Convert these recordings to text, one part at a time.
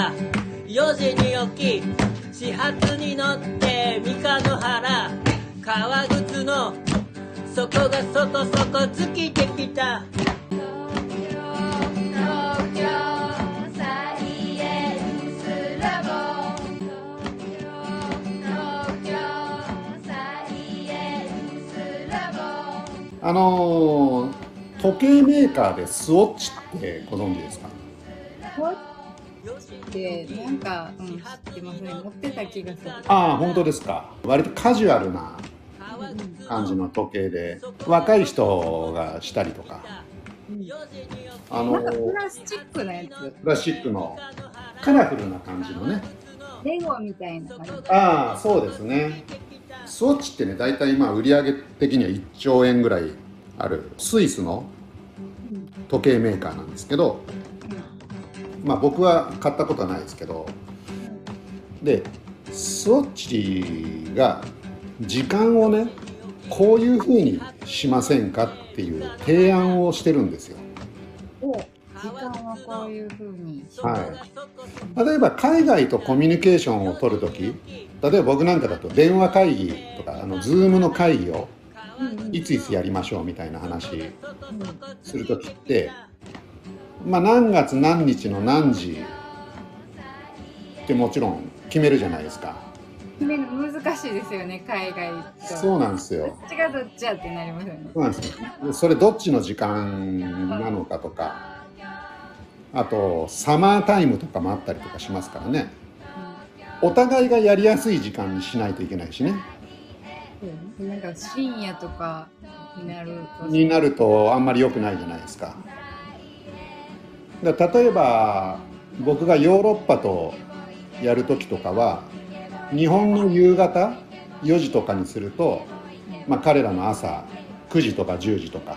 た4時に起き始発に乗って三日野原革靴の底がそこそこ尽きてきた。あのー時計メーカーでスウォッチってご存知ですか？でなんか、うん、知ってますね。持ってた気がする。ああ本当ですか。割とカジュアルな感じの時計で若い人がしたりとか。あのなんかプーラスチックなやつ。プラスチックのカラフルな感じのね。レゴみたいな感じ。ああそうですね。スウォッチってね大体まあ売上的には1兆円ぐらいあるスイスの時計メーカーなんですけどまあ僕は買ったことはないですけどでスウォッチが時間をねこういうふうにしませんかっていう提案をしてるんですよ。を時間はこういう風に。はい、例えば海外とコミュニケーションを取るとき例えば僕なんかだと電話会議とかあの Zoom の会議をいついつやりましょうみたいな話するときって、まあ、何月何日の何時ってもちろん決めるじゃないですか。決めるの難しいですよね海外と。そうなんですよ。どっちがどっちやってなりますよね。そうなんですそれどっちの時間なのかとか。あとサマータイムとかもあったりとかしますからね。お互いがやりやすい時間にしないといけないしね。うんなんか深夜とかになると。になるとあんまり良くないじゃないですかだ例えば僕がヨーロッパとやる時とかは日本の夕方4時とかにすると、まあ、彼らの朝9時とか10時とか。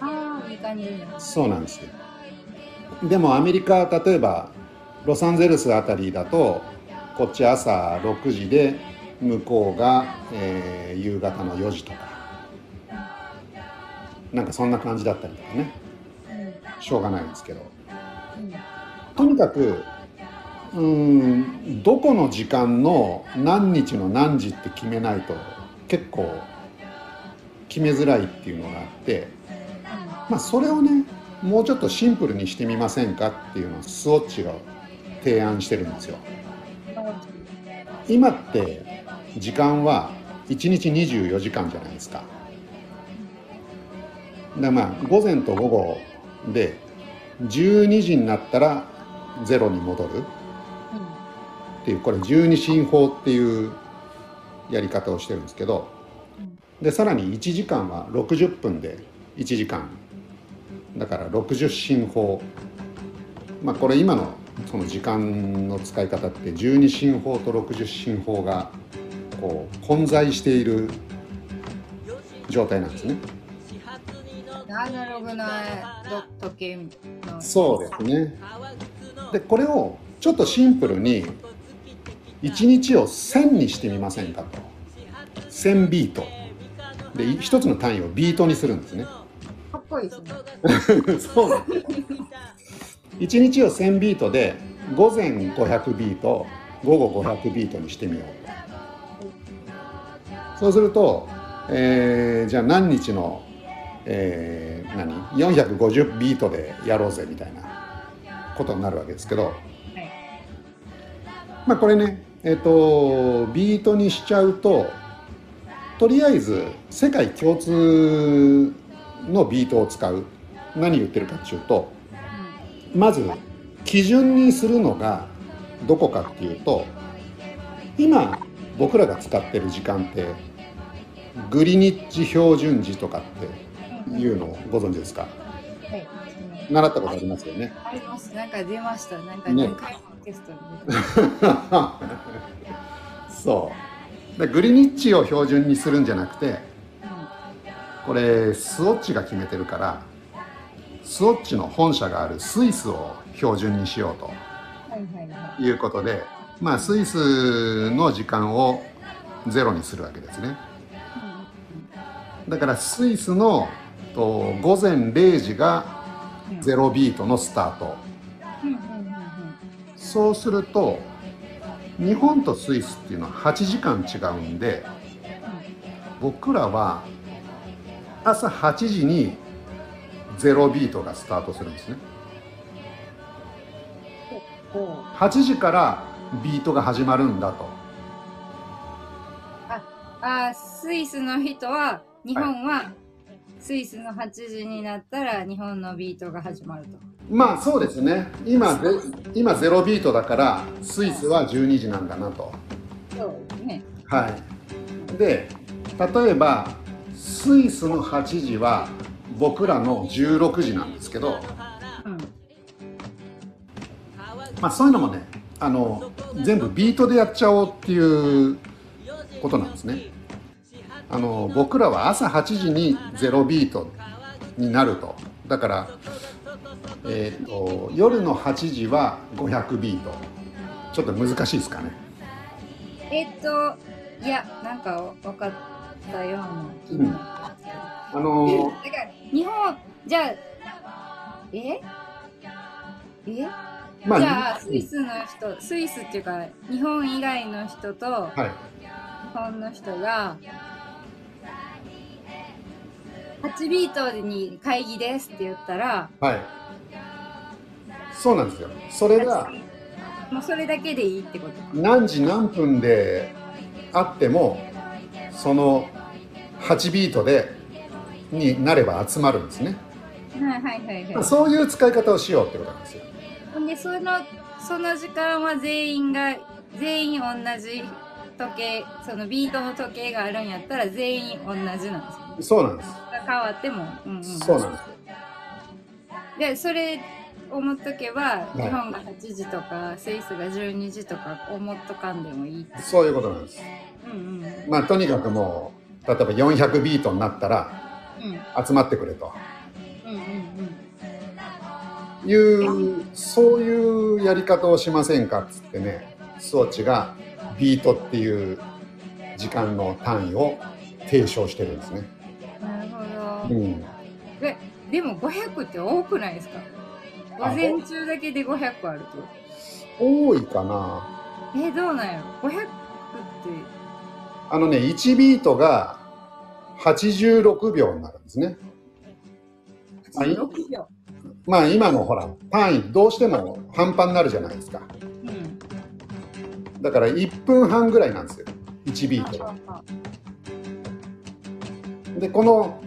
ああいい感じ。そうなんですよ。でもアメリカ例えばロサンゼルスあたりだとこっち朝6時で向こうが、えー夕方の4時とか。なんかそんな感じだったりとかね。しょうがないんですけどとにかくうんどこの時間の何日の何時って決めないと結構決めづらいっていうのがあってまあそれをねもうちょっとシンプルにしてみませんかっていうのをスウォッチが提案してるんですよ。今って時間は1日24時間じゃないですか。でまあ午前と午後で12時になったらゼロに戻る。っていうこれ十二進法っていうやり方をしてるんですけどでさらに1時間は60分で1時間。だから60進法。まあこれ今のその時間の使い方って十二進法と60進法がこう混在している状態なんですね。アナログな時計そうですね。でこれをちょっとシンプルに1日を1000にしてみませんかと。1000ビート。でい一つの単位をビートにするんですね。かっこいいですね。そうなんです。1日を1000ビートで午前500ビート午後500ビートにしてみよう。とそうすると、えーじゃあ何日の、えー何？450ビートでやろうぜみたいなことになるわけですけど、まあこれねえっ、とビートにしちゃうととりあえず世界共通のビートを使う。何言ってるかっていうとまず基準にするのがどこかっていうと今僕らが使ってる時間ってグリニッジ標準時とかっていうのをご存知ですか？はい。習ったことありますよね？あります。なんか出ました。なんかね。何回もテストに出てそう。でグリニッジを標準にするんじゃなくてこれスウォッチが決めてるからスウォッチの本社があるスイスを標準にしようということで、まあ、スイスの時間をゼロにするわけですね。だからスイスのと午前0時がゼロビートのスタート。そうすると日本とスイスっていうのは8時間違うんで僕らは朝8時に0ビートがスタートするんですね8時からビートが始まるんだとあスイスの人は日本はスイスの8時になったら日本のビートが始まると。まあそうですね今で今0ビートだからスイスは12時なんだなとそうですね。はいで例えばスイスの8時は僕らの16時なんですけどうん。まあそういうのもねあの全部ビートでやっちゃおうっていうことなんですねあの僕らは朝8時に0ビートになると。だから、えー、と夜の8時は500ビート。ちょっと難しいですかね。えっと、いや、なんか分かったような気になったんですけど。あのだから日本、じゃあ、え？え？まじゃあ、スイスの人、スイスっていうか、日本以外の人とはい。日本の人が、8ビートに会議ですって言ったら、はいそうなんですよそれがもうそれだけでいいってことか。何時何分であってもその8ビートでになれば集まるんですね、はいはいはいはい。まあそういう使い方をしようってことなんですよほんで、その、その時間は全員が、全員同じ時計、そのビートの時計があるんやったら全員同じなんですよね。そうなんです、変わっても、うんうん。そうなんですで、それ思っとけば、い日本が8時とか、スイスが12時とか思っとかんでもいい。そういうことなんですうんうん。まあとにかくもう例えば400ビートになったらうん集まってくれとうんうんいうそういうやり方をしませんかっつってね装置がビートっていう時間の単位を提唱してるんですね。うん。なるほど。うん、え、でも500って多くないですか？午あ前中だけで500あると。多いかなえ、どうなんやろ ?500 って、あのね1ビートが86秒になるんですね。あい6秒。まあ今のほら単位どうしても半端になるじゃないですか。うん。だから1分半ぐらいなんですよ1ビートでこの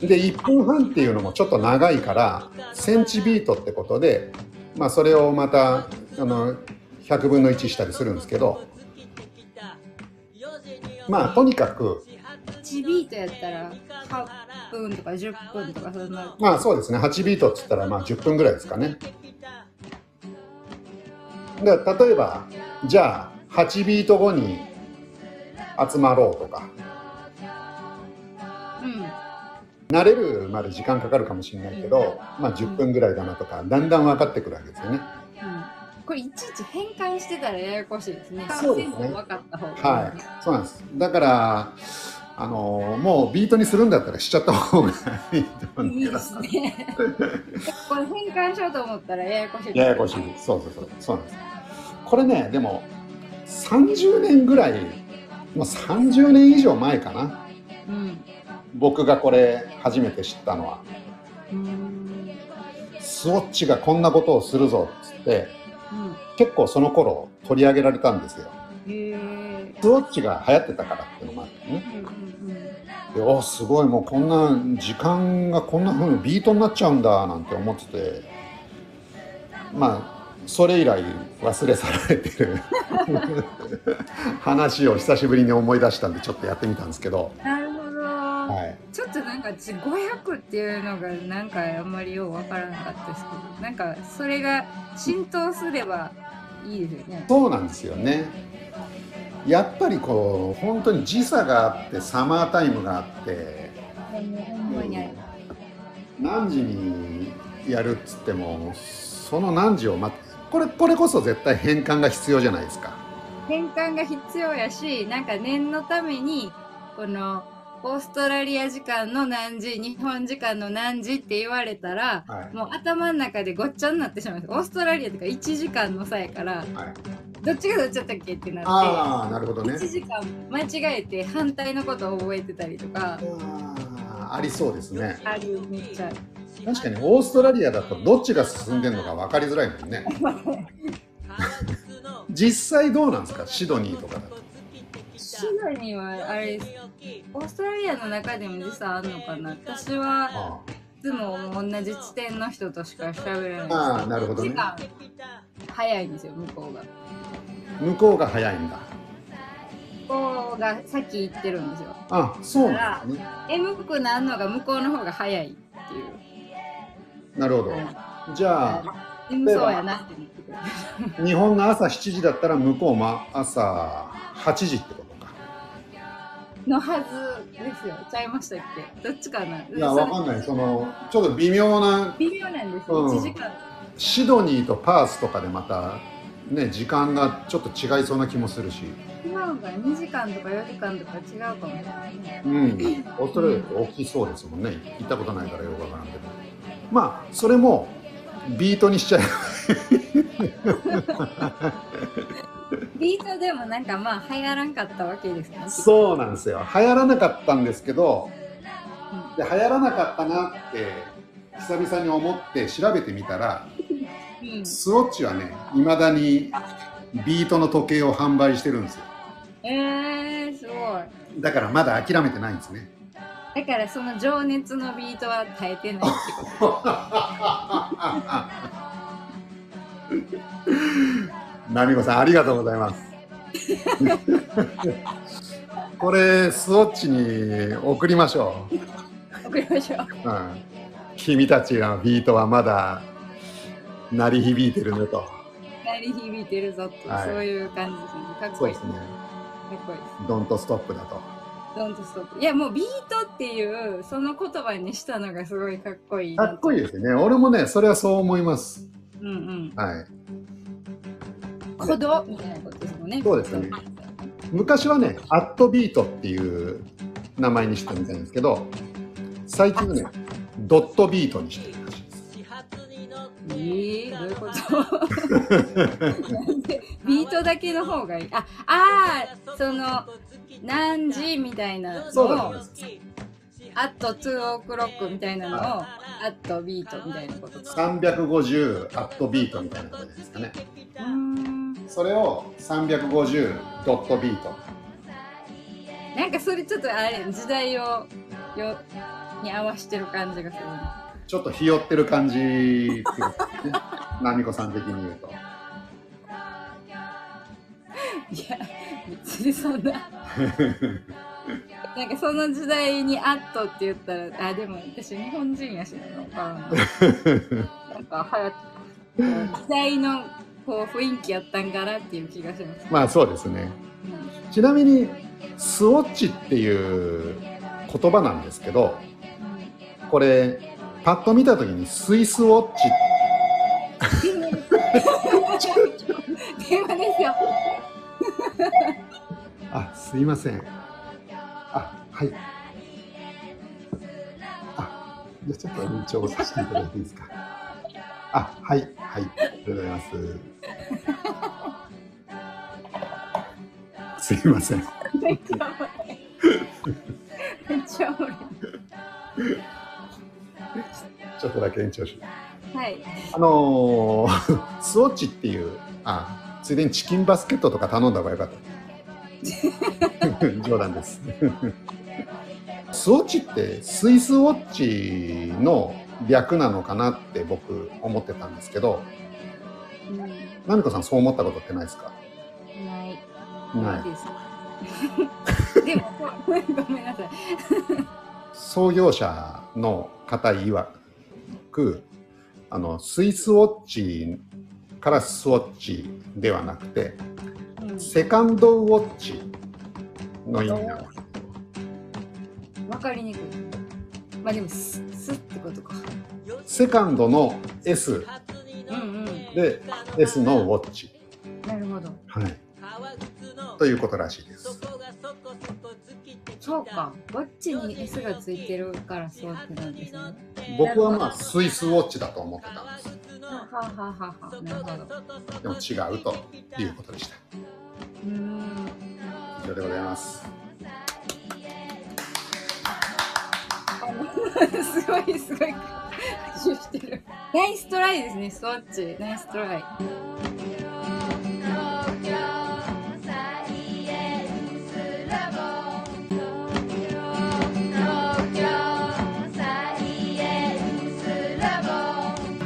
で1分半っていうのもちょっと長いからセンチビートってことで、まあ、それをまたあの100分の1したりするんですけどまあとにかく1ビートやったら8分とか10分とかそんな。まあそうですね8ビートっつったらまあ10分ぐらいですかね。で例えばじゃあ8ビート後に集まろうとか慣れるまで時間かかるかもしれないけど、まあ、10分ぐらいだなとかだんだん分かってくるわけですよね。うん。これいちいち変換してたらややこしいですね。そうですね分かった方が。はい、そうなんです。だから、あのもうビートにするんだったらしちゃった方がいいと思うんいいでだすね。これ変換しようと思ったらややこしい。けど。ややこしい。そうそうそう、そうなんです。これね、でも、30年ぐらい、もう30年以上前かな。うん。僕がこれ初めて知ったのは。スウォッチがこんなことをするぞっつって、結構その頃取り上げられたんですよ。スウォッチが流行ってたからっていうのもあってね。うんうんすごいもうこんな時間がこんな風にビートになっちゃうんだなんて思っててまあそれ以来忘れ去られてる 話を久しぶりに思い出したんでちょっとやってみたんですけど、なるほど。はい、ちょっとなんか私500っていうのがなんかあんまりようわからなかったですけどなんかそれが浸透すればいいですよね。そうなんですよねやっぱりこう本当に時差があってサマータイムがあって何時にやるっつってもその何時を待ってこれこれこそ絶対変換が必要じゃないですか。変換が必要やしなんか念のためにこのオーストラリア時間の何時日本時間の何時って言われたらはい。もう頭の中でごっちゃになってしまうんです。オーストラリアとか1時間の差やからはい。どっちがどっちだったっけってなってああなるほどね。1時間間違えて反対のことを覚えてたりとかありそうですね。あるめっちゃ。確かにオーストラリアだとどっちが進んでるのか分かりづらいもんね。実際どうなんですか？シドニーとかだとシドニーはあれオーストラリアの中でも時差あるのかな。私はあいつも同じ地点の人としか喋れない。ああなるほどね。時間早いんですよ向こうが。向こうが早いんだ。向こうが先行ってるんですよ。あそうなんですね M くなるのが向こうの方が早いっていう。なるほど。じゃあそうやなって思って日本の朝7時だったら向こうも朝8時ってこのはずですよ。ちゃいましたっけ？どっちかな？いいやわかんない。そのちょっと微妙な微妙なんですよ、うん。1時間。シドニーとパースとかでまたね時間がちょっと違いそうな気もするし。違うのかな2時間とか4時間とか違うかもしれないね。うん。オーストラリア大きそうですもんね。行ったことないからよくわからんけどまあそれもビートにしちゃえ ビートでもなんかまあ流行らんかったわけですね。そうなんですよ。流行らなかったんですけどで流行らなかったなって久々に思って調べてみたらうん、スウォッチはねいまだにビートの時計を販売してるんですよ。えー、すごい。だからまだ諦めてないんですね。だからその情熱のビートは耐えてないってこ ナミコさんありがとうございます。これスウォッチに送りましょう、と送りましょう。うん、君たちのビートはまだ鳴り響いてるねと。鳴り響いてるぞと、はい。そういう感じですね。かっこいい。ですね。かっこいいです。ドントストップだと。ドントストップ。いやもうビートっていうその言葉にしたのがすごいかっこいいなかっこいいですね。俺もねそれはそう思います。うんうん。はい鼓動みたいなことですもんね。そうですね。昔はねアットビートっていう名前にしてたみたいなんですけど最近はねドットビートにしてるらしいです。えー、どういうこと？ビートだけの方がいい？ああーその何時みたいなのをそうだそうですあと2オクロックみたいなのをあとビートみたいなことか？350アットビートみたいなことですかね。うーんそれを350ドットビート。なんかそれちょっとあれ時代をよに合わしてる感じがするなちょっとひよってる感じっていうことですね。ナミコさん的に言うと。いや別にそんな。なんかその時代に「アット」って言ったらあでも私日本人やしなのかななんかはや時代のこう雰囲気やったんかなっていう気がします、まあそうですね。うんちなみにスウォッチっていう言葉なんですけどこれパッと見た時にスイスウォッチ。電話ですよ。あすいません。あはい。あじゃあちょっと延長させていただいていいですか。あはいはい。ありがとうございますすいません。めっちゃおめっちゃおもろいちょっとだけ延長しはい。あのースウォッチっていうあついでにチキンバスケットとか頼んだ方がよかった。冗談です。スウォッチってスイスウォッチの略なのかなって僕思ってたんですけどうん。ナミコさんそう思ったことってないですか？ないですでもごめんなさい創業者の方曰くあのスイスウォッチからスウォッチではなくてうんセカンドウォッチの意味なんですわかりにくい。まあでもすすってことかセカンドの S うんうん。で S のウォッチ、なるほど。はい、ということらしいです。そうか。ウォッチに S がついてるからそうってなんですね。僕はまあスイスウォッチだと思ってたんです。はあ、はあはあはあ、なるほど。でも違うということでした。うーん。以上でございます。すごいすごい。拍手してる。ナイストライですね、スワッチ。ナイストライ。